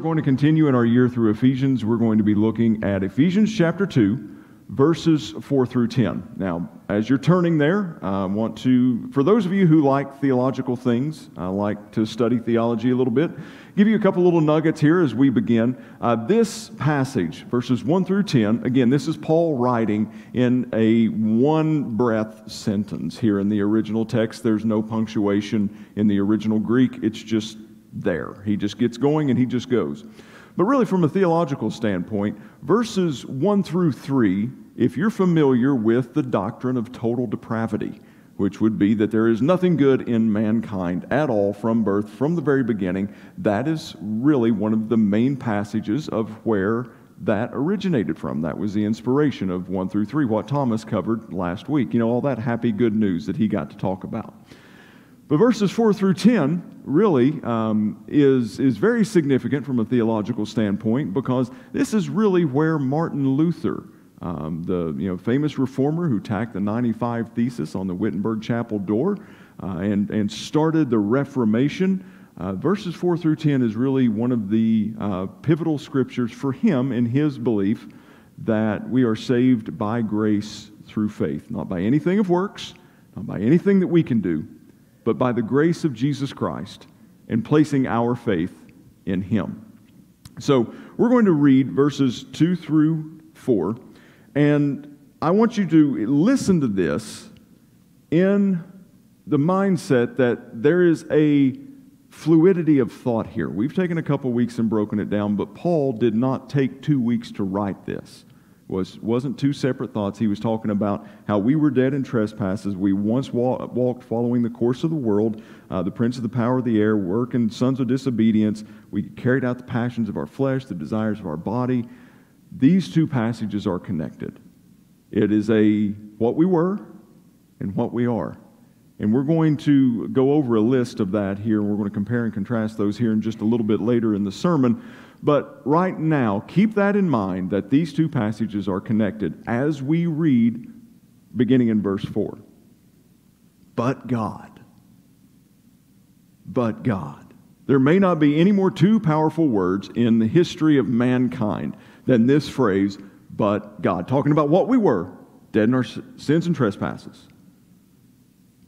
Going to continue in our year through Ephesians. We're going to be looking at Ephesians chapter 2, verses 4 through 10. Now, as you're turning there, I want to, for those of you who like theological things, I like to study theology a little bit, give you a couple little nuggets here as we begin. Uh, this passage, verses 1 through 10, again, this is Paul writing in a one breath sentence here in the original text. There's no punctuation in the original Greek, it's just there. He just gets going and he just goes. But really, from a theological standpoint, verses 1 through 3, if you're familiar with the doctrine of total depravity, which would be that there is nothing good in mankind at all from birth, from the very beginning, that is really one of the main passages of where that originated from. That was the inspiration of 1 through 3, what Thomas covered last week. You know, all that happy good news that he got to talk about. But verses 4 through 10 really um, is, is very significant from a theological standpoint because this is really where Martin Luther, um, the you know, famous reformer who tacked the 95 Thesis on the Wittenberg Chapel door uh, and, and started the Reformation, uh, verses 4 through 10 is really one of the uh, pivotal scriptures for him in his belief that we are saved by grace through faith, not by anything of works, not by anything that we can do but by the grace of Jesus Christ and placing our faith in Him. So we're going to read verses 2 through 4, and I want you to listen to this in the mindset that there is a fluidity of thought here. We've taken a couple weeks and broken it down, but Paul did not take two weeks to write this was, wasn't two separate thoughts. He was talking about how we were dead in trespasses. We once wa- walked following the course of the world, uh, the prince of the power of the air, working sons of disobedience. We carried out the passions of our flesh, the desires of our body. These two passages are connected. It is a what we were and what we are. And we're going to go over a list of that here. We're going to compare and contrast those here in just a little bit later in the sermon. But right now, keep that in mind that these two passages are connected as we read beginning in verse 4. But God. But God. There may not be any more two powerful words in the history of mankind than this phrase, but God. Talking about what we were, dead in our sins and trespasses.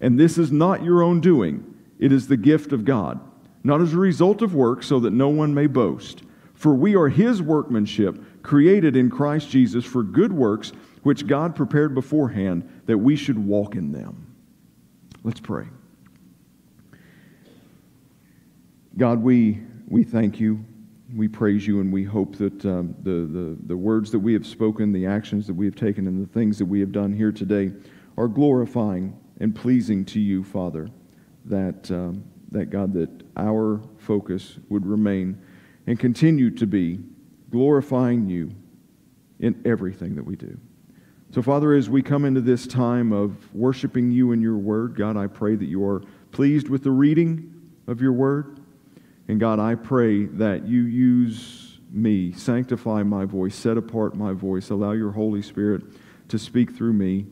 And this is not your own doing, it is the gift of God not as a result of work, so that no one may boast. For we are his workmanship, created in Christ Jesus for good works, which God prepared beforehand that we should walk in them. Let's pray. God, we, we thank you. We praise you and we hope that um, the, the, the words that we have spoken, the actions that we have taken, and the things that we have done here today are glorifying and pleasing to you, Father. That. Um, that God, that our focus would remain and continue to be glorifying you in everything that we do. So, Father, as we come into this time of worshiping you in your word, God, I pray that you are pleased with the reading of your word. And God, I pray that you use me, sanctify my voice, set apart my voice, allow your Holy Spirit to speak through me,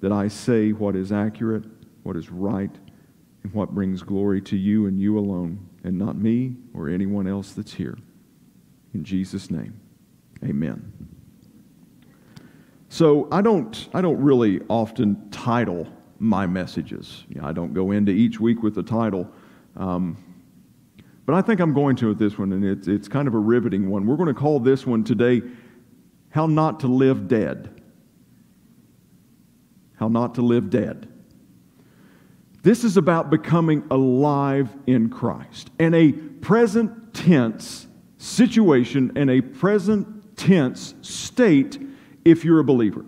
that I say what is accurate, what is right, and what brings glory to you and you alone, and not me or anyone else that's here. In Jesus' name, amen. So I don't, I don't really often title my messages. You know, I don't go into each week with a title. Um, but I think I'm going to with this one, and it's, it's kind of a riveting one. We're going to call this one today How Not to Live Dead. How Not to Live Dead. This is about becoming alive in Christ and a present tense situation and a present tense state if you're a believer.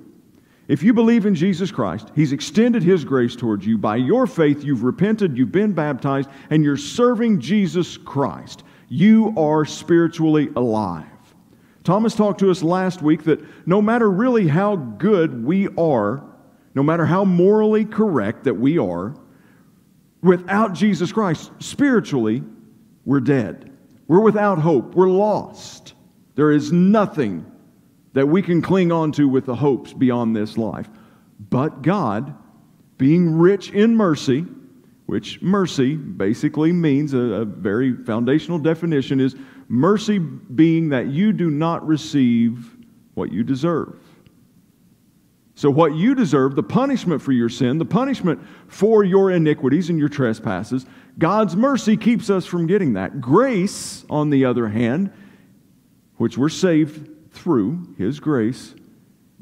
If you believe in Jesus Christ, He's extended His grace towards you. By your faith, you've repented, you've been baptized, and you're serving Jesus Christ. You are spiritually alive. Thomas talked to us last week that no matter really how good we are, no matter how morally correct that we are, without Jesus Christ, spiritually, we're dead. We're without hope. We're lost. There is nothing that we can cling on to with the hopes beyond this life. But God, being rich in mercy, which mercy basically means a, a, very foundational definition is mercy being that you do not receive what you deserve. So, what you deserve, the punishment for your sin, the punishment for your iniquities and your trespasses, God's mercy keeps us from getting that. Grace, on the other hand, which we're saved through His grace,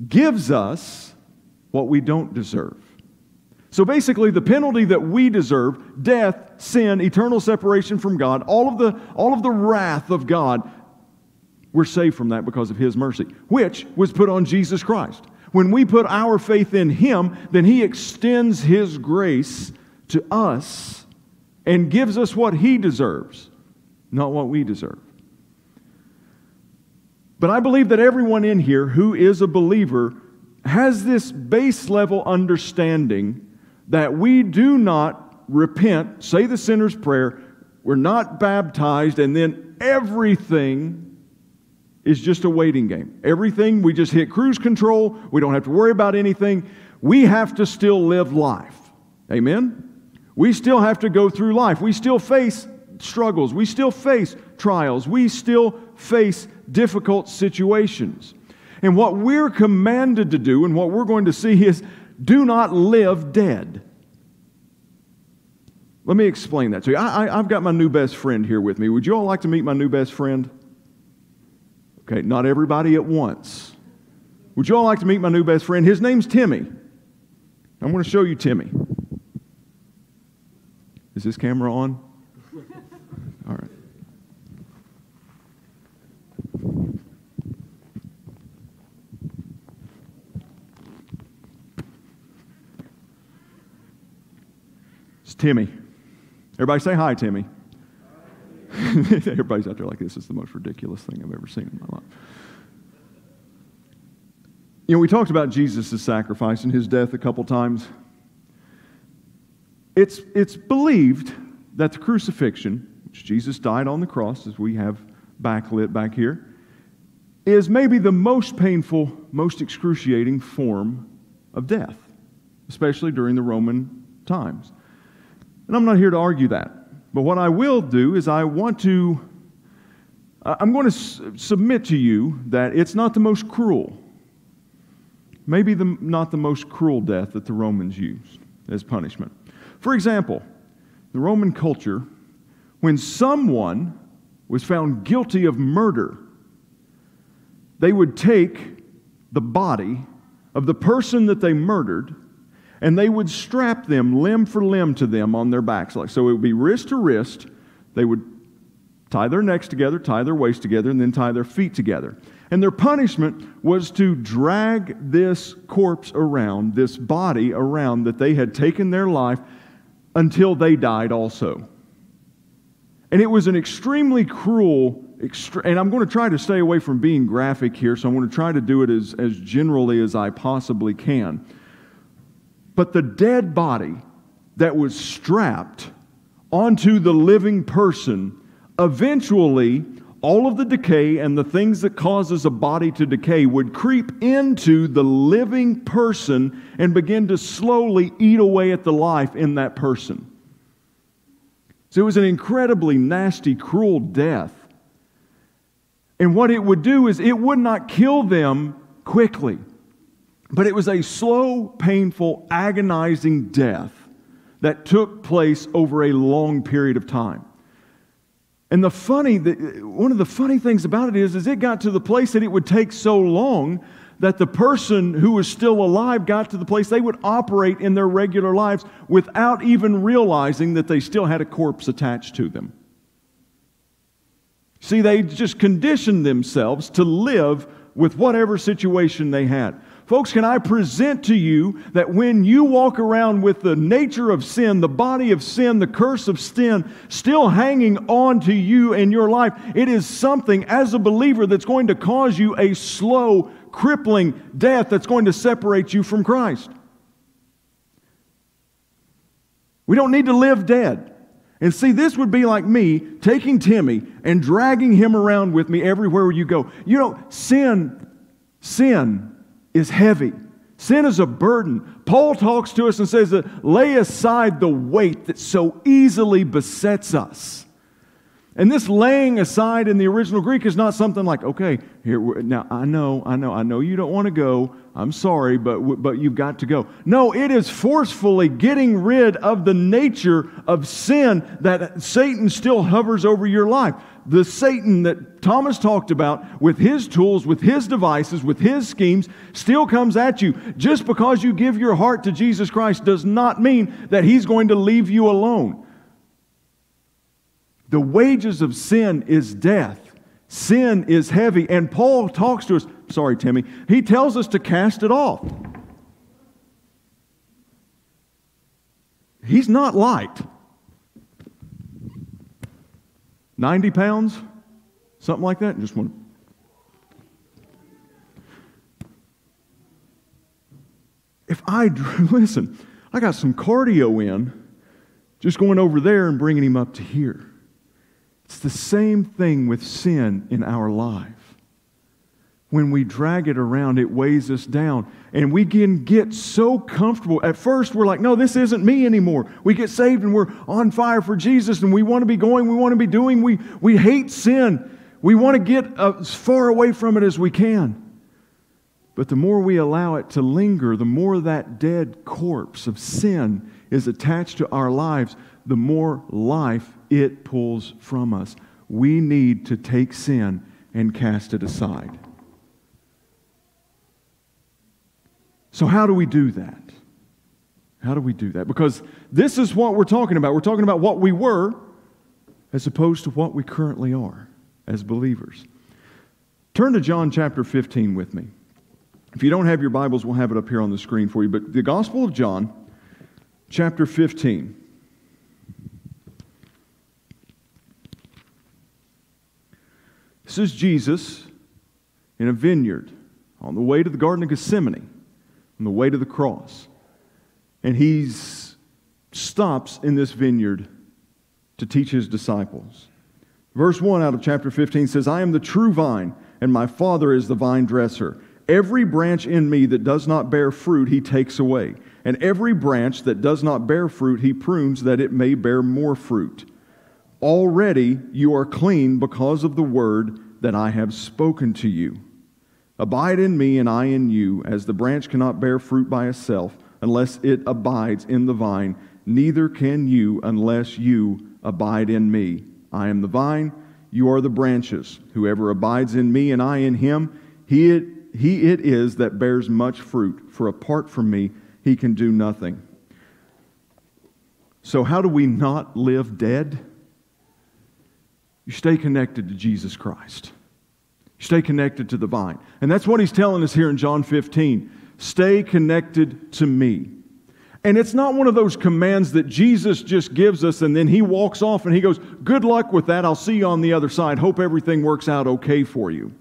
gives us what we don't deserve. So basically, the penalty that we deserve death, sin, eternal separation from God, all of the, all of the wrath of God we're saved from that because of His mercy, which was put on Jesus Christ. When we put our faith in Him, then He extends His grace to us and gives us what He deserves, not what we deserve. But I believe that everyone in here who is a believer has this base level understanding that we do not repent, say the sinner's prayer, we're not baptized, and then everything is just a waiting game. Everything, we just hit cruise control, we don't have to worry about anything. We have to still live life. Amen? We still have to go through life. We still face struggles. We still face trials. We still face difficult situations. And what we're commanded to do and what we're going to see is do not live dead. Let me explain that to you. I, have got my new best friend here with me. Would you all like to meet my new best friend? Okay, not everybody at once. Would you all like to meet my new best friend? His name's Timmy. I'm going to show you Timmy. Is this camera on? All right. It's Timmy. Everybody say hi, Timmy. Everybody's out there like this is the most ridiculous thing I've ever seen in my life. You know, we talked about Jesus' sacrifice and his death a couple times. It's, it's believed that the crucifixion, which Jesus died on the cross, as we have backlit back here, is maybe the most painful, most excruciating form of death, especially during the Roman times. And I'm not here to argue that. But what I will do is I want to, I'm going to submit to you that it's not the most cruel, maybe the, not the most cruel death that the Romans used as punishment. For example, the Roman culture, when someone was found guilty of murder, they would take the body of the person that they murdered and they would strap them limb for limb to them on their backs. Like, so it would be wrist to wrist. They would tie their necks together, tie their waists together, and then tie their feet together. And their punishment was to drag this corpse around, this body around that they had taken their life until they died also. And it was an extremely cruel, and I'm going to try to stay away from being graphic here, so I'm going to try to do it as, as generally as I possibly can. But the dead body that was strapped onto the living person, eventually, all of the decay and the things that causes a body to decay would creep into the living person and begin to slowly eat away at the life in that person. So it was an incredibly nasty, cruel death. And what it would do is it would not kill them quickly. But it was a slow, painful, agonizing death that took place over a long period of time. And the funny, one of the funny things about it is, is it got to the place that it would take so long that the person who was still alive got to the place they would operate in their regular lives without even realizing that they still had a corpse attached to them. See, they just conditioned themselves to live with whatever situation they had. Folks, can I present to you that when you walk around with the nature of sin, the body of sin, the curse of sin still hanging on to you in your life, it is something as a believer that's going to cause you a slow, crippling death that's going to separate you from Christ. We don't need to live dead. And see, this would be like me taking Timmy and dragging him around with me everywhere you go. You know, sin, sin is heavy. Sin is a burden. Paul talks to us and says that lay aside the weight that so easily besets us. And this laying aside in the original Greek is not something like, okay, here, now I know, I know, I know you don't want to go. I'm sorry, but, but you've got to go. No, it is forcefully getting rid of the nature of sin that Satan still hovers over your life. The Satan that Thomas talked about with his tools, with his devices, with his schemes, still comes at you. Just because you give your heart to Jesus Christ does not mean that he's going to leave you alone. The wages of sin is death. Sin is heavy. And Paul talks to us, sorry, Timmy, he tells us to cast it off. He's not light. 90 pounds? Something like that? Just one. If I, listen, I got some cardio in just going over there and bringing him up to here. It's the same thing with sin in our life. When we drag it around, it weighs us down. And we can get so comfortable. At first, we're like, no, this isn't me anymore. We get saved and we're on fire for Jesus and we want to be going, we want to be doing. We, we hate sin. We want to get uh, as far away from it as we can. But the more we allow it to linger, the more that dead corpse of sin is attached to our lives, the more life it pulls from us. We need to take sin and cast it aside. So, how do we do that? How do we do that? Because this is what we're talking about. We're talking about what we were as opposed to what we currently are as believers. Turn to John chapter 15 with me. If you don't have your Bibles, we'll have it up here on the screen for you. But the Gospel of John, chapter 15. This is Jesus in a vineyard on the way to the Garden of Gethsemane, on the way to the cross. And he stops in this vineyard to teach his disciples. Verse 1 out of chapter 15 says, I am the true vine, and my Father is the vine dresser. Every branch in me that does not bear fruit, he takes away. And every branch that does not bear fruit, he prunes that it may bear more fruit. Already you are clean because of the word that I have spoken to you. Abide in me, and I in you, as the branch cannot bear fruit by itself unless it abides in the vine, neither can you unless you abide in me. I am the vine, you are the branches. Whoever abides in me and I in him, he it, he it is that bears much fruit, for apart from me, he can do nothing. So, how do we not live dead? You stay connected to Jesus Christ. You stay connected to the vine. And that's what he's telling us here in John 15. Stay connected to me. And it's not one of those commands that Jesus just gives us and then he walks off and he goes, Good luck with that. I'll see you on the other side. Hope everything works out okay for you.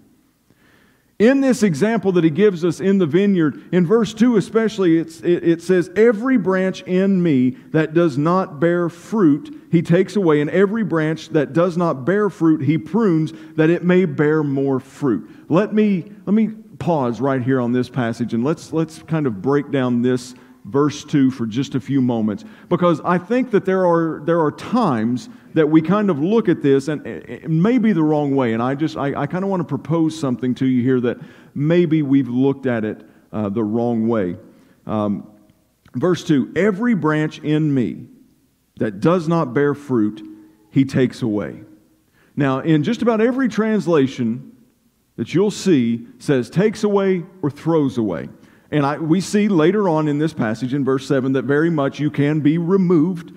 In this example that he gives us in the vineyard, in verse 2 especially, it, it says, Every branch in me that does not bear fruit, he takes away, and every branch that does not bear fruit, he prunes, that it may bear more fruit. Let me, let me pause right here on this passage and let's, let's kind of break down this verse 2 for just a few moments because I think that there are, there are times that we kind of look at this and it may be the wrong way. And I just, I, I kind of want to propose something to you here that maybe we've looked at it uh, the wrong way. Um, verse 2 Every branch in me that does not bear fruit, he takes away. Now, in just about every translation that you'll see says takes away or throws away. And I, we see later on in this passage in verse 7 that very much you can be removed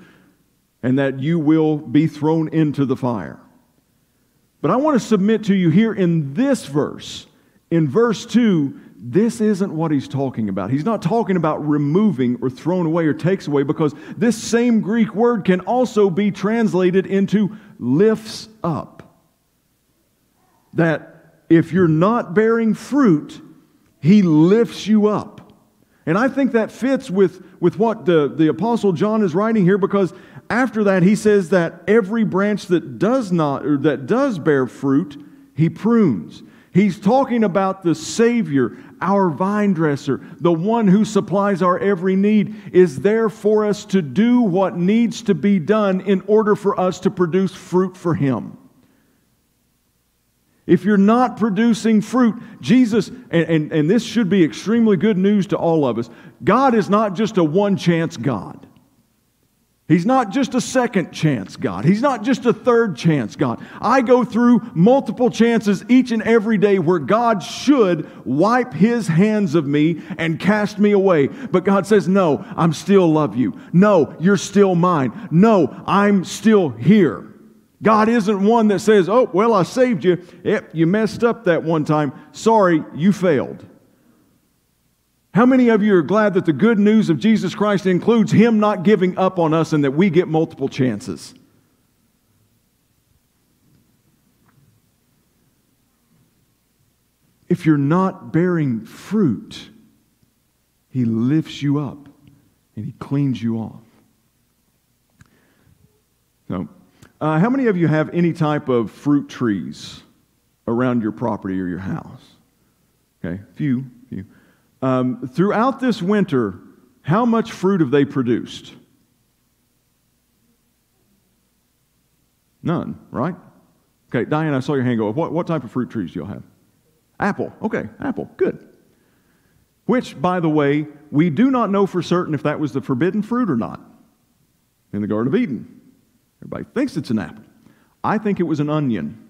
and that you will be thrown into the fire. But I want to submit to you here in this verse, in verse 2, this isn't what he's talking about. He's not talking about removing or thrown away or takes away because this same Greek word can also be translated into lifts up. That if you're not bearing fruit, he lifts you up. And I think that fits with, with what the, the Apostle John is writing here because after that he says that every branch that does not or that does bear fruit, he prunes. He's talking about the Savior, our vine dresser, the one who supplies our every need, is there for us to do what needs to be done in order for us to produce fruit for Him. If you're not producing fruit, Jesus, and, and, and, this should be extremely good news to all of us, God is not just a one chance God. He's not just a second chance God. He's not just a third chance God. I go through multiple chances each and every day where God should wipe his hands of me and cast me away. But God says, No, I'm still love you. No, you're still mine. No, I'm still here. God isn't one that says, oh, well, I saved you. Yep, you messed up that one time. Sorry, you failed. How many of you are glad that the good news of Jesus Christ includes Him not giving up on us and that we get multiple chances? If you're not bearing fruit, He lifts you up and He cleans you off. So, uh, how many of you have any type of fruit trees around your property or your house? Okay, few, few. Um, throughout this winter, how much fruit have they produced? None, right? Okay, Diane, I saw your hand go up. What, what type of fruit trees do y'all have? Apple. Okay, apple. Good. Which, by the way, we do not know for certain if that was the forbidden fruit or not in the Garden of Eden. Everybody thinks it's an apple. I think it was an onion.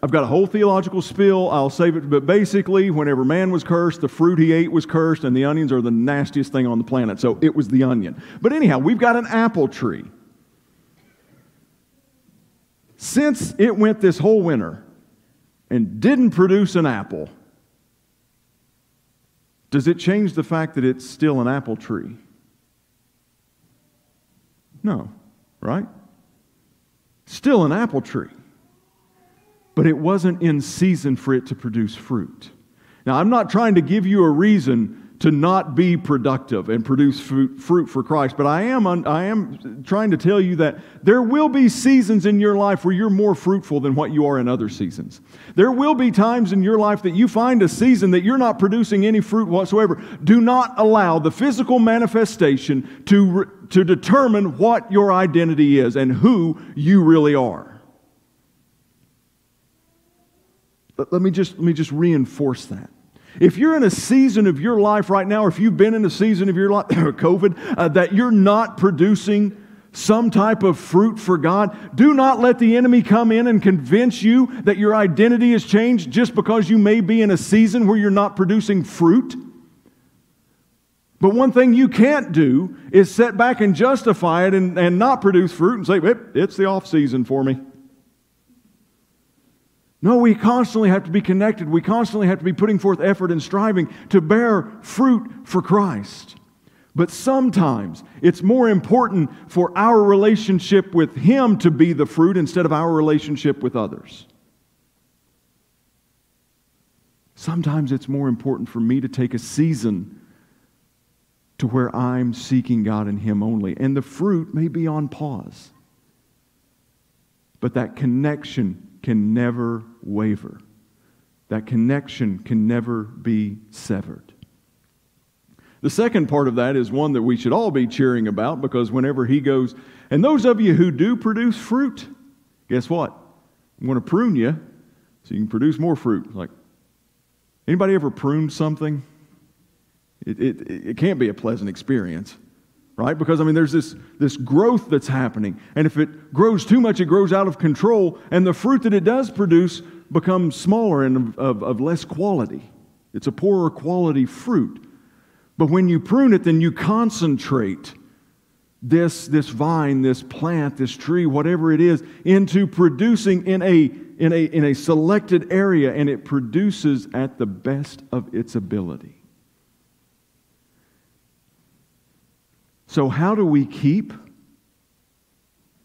I've got a whole theological spill. I'll save it. But basically, whenever man was cursed, the fruit he ate was cursed, and the onions are the nastiest thing on the planet. So it was the onion. But anyhow, we've got an apple tree. Since it went this whole winter and didn't produce an apple, does it change the fact that it's still an apple tree? No, right? Still an apple tree. But it wasn't in season for it to produce fruit. Now, I'm not trying to give you a reason to not be productive and produce fruit, fruit for Christ. But I am, I am trying to tell you that there will be seasons in your life where you're more fruitful than what you are in other seasons. There will be times in your life that you find a season that you're not producing any fruit whatsoever. Do not allow the physical manifestation to, to determine what your identity is and who you really are. Let me, just, let me just reinforce that. If you're in a season of your life right now, or if you've been in a season of your life, COVID, uh, that you're not producing some type of fruit for God, do not let the enemy come in and convince you that your identity has changed just because you may be in a season where you're not producing fruit. But one thing you can't do is sit back and justify it and, and not produce fruit and say, it's the off season for me. No, we constantly have to be connected. We constantly have to be putting forth effort and striving to bear fruit for Christ. But sometimes it's more important for our relationship with Him to be the fruit instead of our relationship with others. Sometimes it's more important for me to take a season to where I'm seeking God and Him only. And the fruit may be on pause. But that connection can never waver. That connection can never be severed. The second part of that is one that we should all be cheering about because whenever he goes, and those of you who do produce fruit, guess what? I'm going to prune you so you can produce more fruit. Like, anybody ever pruned something? It, it, it can't be a pleasant experience. Right? Because, I mean, there's this, this growth that's happening. And if it grows too much, it grows out of control, and the fruit that it does produce becomes smaller and of, of, of less quality. It's a poorer quality fruit. But when you prune it, then you concentrate this, this vine, this plant, this tree, whatever it is, into producing in a, in, a, in a selected area, and it produces at the best of its ability. So, how do we keep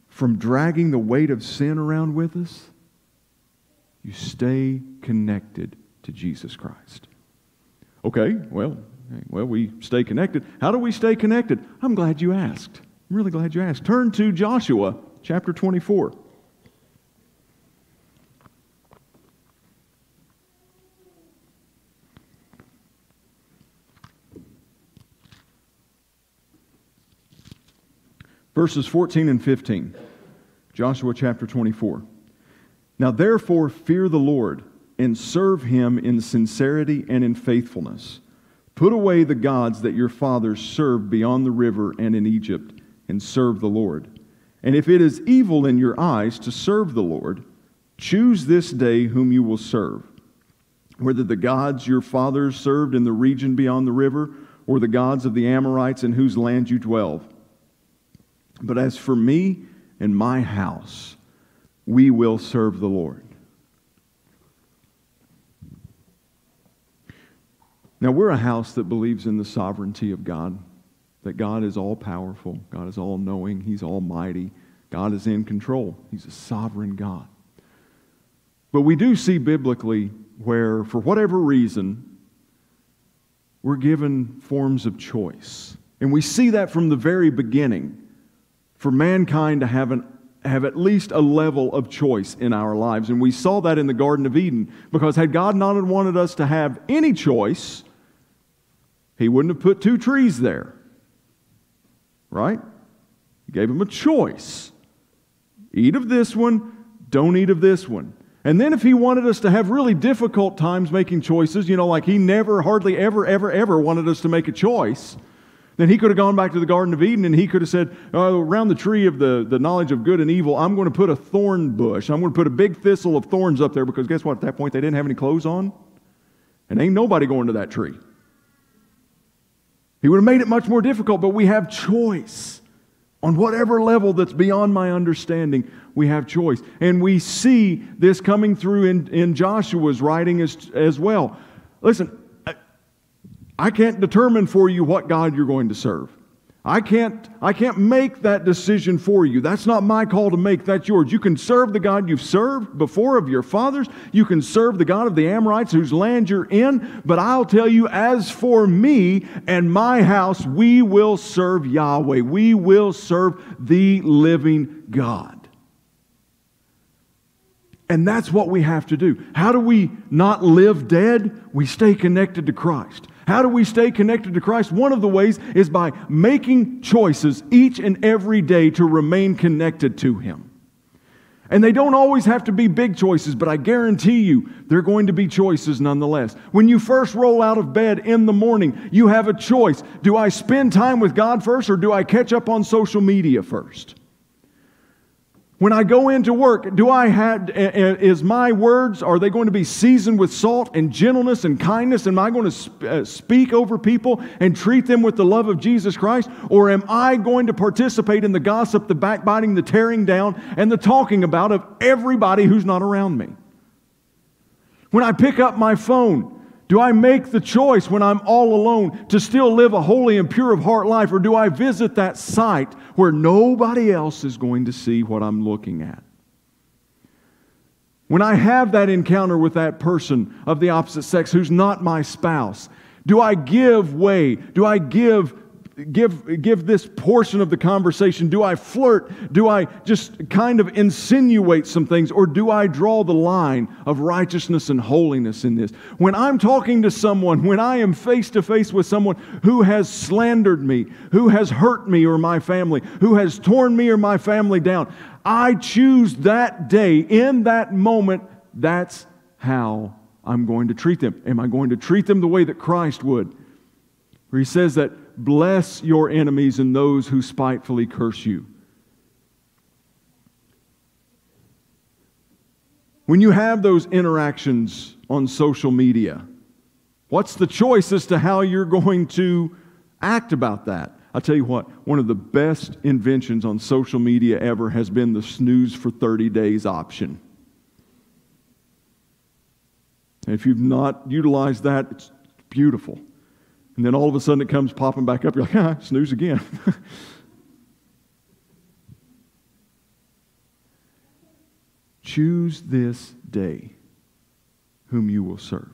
from dragging the weight of sin around with us? You stay connected to Jesus Christ. Okay, well, well, we stay connected. How do we stay connected? I'm glad you asked. I'm really glad you asked. Turn to Joshua chapter 24. Verses 14 and 15. Joshua chapter 24. Now therefore fear the Lord and serve him in sincerity and in faithfulness. Put away the gods that your fathers served beyond the river and in Egypt, and serve the Lord. And if it is evil in your eyes to serve the Lord, choose this day whom you will serve, whether the gods your fathers served in the region beyond the river, or the gods of the Amorites in whose land you dwell. But as for me and my house, we will serve the Lord. Now, we're a house that believes in the sovereignty of God, that God is all powerful, God is all knowing, He's almighty, God is in control, He's a sovereign God. But we do see biblically where, for whatever reason, we're given forms of choice. And we see that from the very beginning for mankind to have an have at least a level of choice in our lives. And we saw that in the Garden of Eden because had God not wanted us to have any choice, He wouldn't have put two trees there. Right? He gave them a choice eat of this one, don't eat of this one. And then if He wanted us to have really difficult times making choices, you know, like He never, hardly ever, ever, ever wanted us to make a choice then he could have gone back to the Garden of Eden and he could have said, oh, around the tree of the, the knowledge of good and evil, I'm going to put a thorn bush. I'm going to put a big thistle of thorns up there because guess what? At that point, they didn't have any clothes on. And ain't nobody going to that tree. He would have made it much more difficult, but we have choice. On whatever level that's beyond my understanding, we have choice. And we see this coming through in, in Joshua's writing as, as well. Listen, I can't determine for you what God you're going to serve. I can't, I can't make that decision for you. That's not my call to make, that's yours. You can serve the God you've served before of your fathers. You can serve the God of the Amorites whose land you're in. But I'll tell you, as for me and my house, we will serve Yahweh. We will serve the living God. And that's what we have to do. How do we not live dead? We stay connected to Christ. How do we stay connected to Christ? One of the ways is by making choices each and every day to remain connected to Him. And they don't always have to be big choices, but I guarantee you they're going to be choices nonetheless. When you first roll out of bed in the morning, you have a choice. Do I spend time with God first or do I catch up on social media first? When I go into work, do I have, is my words, are they going to be seasoned with salt and gentleness and kindness? Am I going to uh, speak over people and treat them with the love of Jesus Christ? Or am I going to participate in the gossip, the backbiting, the tearing down, and the talking about of everybody who's not around me? When I pick up my phone, do I make the choice when I'm all alone to still live a holy and pure of heart life, or do I visit that site where nobody else is going to see what I'm looking at? When I have that encounter with that person of the opposite sex who's not my spouse, do I give way? Do I give give, give this portion of the conversation? Do I flirt? Do I just kind of insinuate some things? Or do I draw the line of righteousness and holiness in this? When I'm talking to someone, when I am face to face with someone who has slandered me, who has hurt me or my family, who has torn me or my family down, I choose that day, in that moment, that's how I'm going to treat them. Am I going to treat them the way that Christ would? Where he says that Bless your enemies and those who spitefully curse you. When you have those interactions on social media, what's the choice as to how you're going to act about that? I'll tell you what, one of the best inventions on social media ever has been the snooze for 30 days option. And if you've not utilized that, it's beautiful. And then all of a sudden it comes popping back up. You're like, ah, snooze again. Choose this day whom you will serve.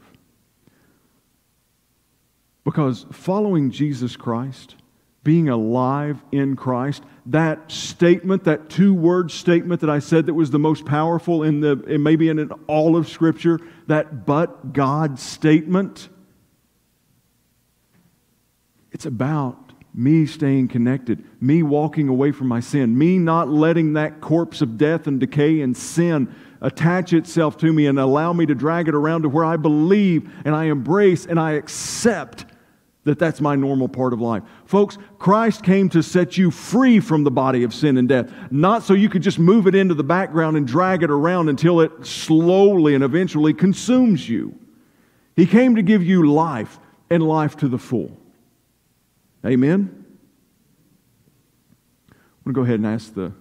Because following Jesus Christ, being alive in Christ, that statement, that two word statement that I said that was the most powerful in the, maybe in all of Scripture, that but God statement, it's about me staying connected, me walking away from my sin, me not letting that corpse of death and decay and sin attach itself to me and allow me to drag it around to where I believe and I embrace and I accept that that's my normal part of life. Folks, Christ came to set you free from the body of sin and death, not so you could just move it into the background and drag it around until it slowly and eventually consumes you. He came to give you life and life to the full. Amen? I'm going to go ahead and ask the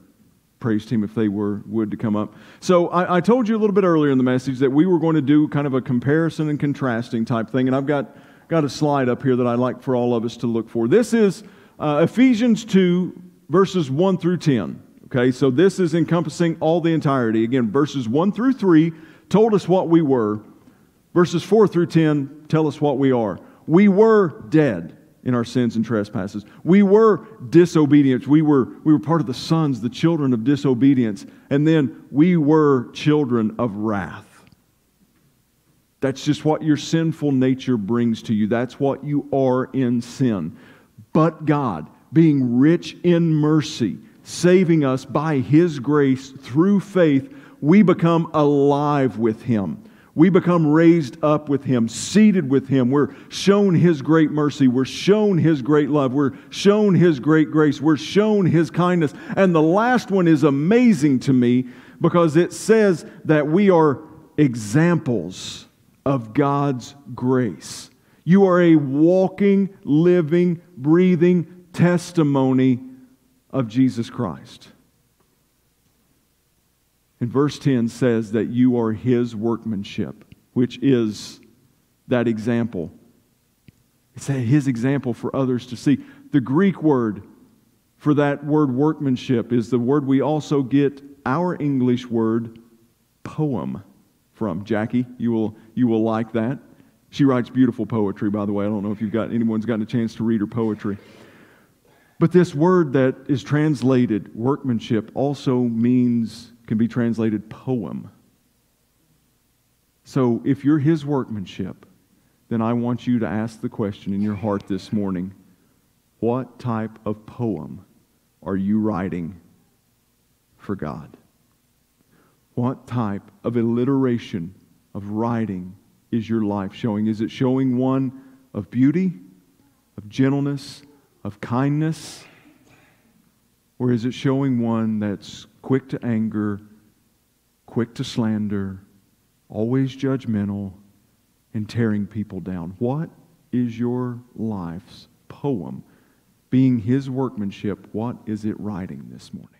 praise team if they were would to come up. So I, I, told you a little bit earlier in the message that we were going to do kind of a comparison and contrasting type thing, and I've got got a slide up here that I'd like for all of us to look for. This is uh, Ephesians 2 verses 1 through 10. Okay, so this is encompassing all the entirety. Again, verses 1 through 3 told us what we were. Verses 4 through 10 tell us what we are. We were dead in our sins and trespasses. We were disobedient. We were, we were part of the sons, the children of disobedience. And then we were children of wrath. That's just what your sinful nature brings to you. That's what you are in sin. But God, being rich in mercy, saving us by His grace through faith, we become alive with Him we become raised up with Him, seated with Him. We're shown His great mercy. We're shown His great love. We're shown His great grace. We're shown His kindness. And the last one is amazing to me because it says that we are examples of God's grace. You are a walking, living, breathing testimony of Jesus Christ. And verse 10 says that you are his workmanship, which is that example. It's his example for others to see. The Greek word for that word workmanship is the word we also get our English word poem from. Jackie, you will, you will like that. She writes beautiful poetry, by the way. I don't know if you've got anyone's gotten a chance to read her poetry. But this word that is translated workmanship also means can be translated poem. So if you're his workmanship, then I want you to ask the question in your heart this morning what type of poem are you writing for God? What type of alliteration of writing is your life showing? Is it showing one of beauty, of gentleness, of kindness? Or is it showing one that's quick to anger, quick to slander, always judgmental, and tearing people down? What is your life's poem? Being his workmanship, what is it writing this morning?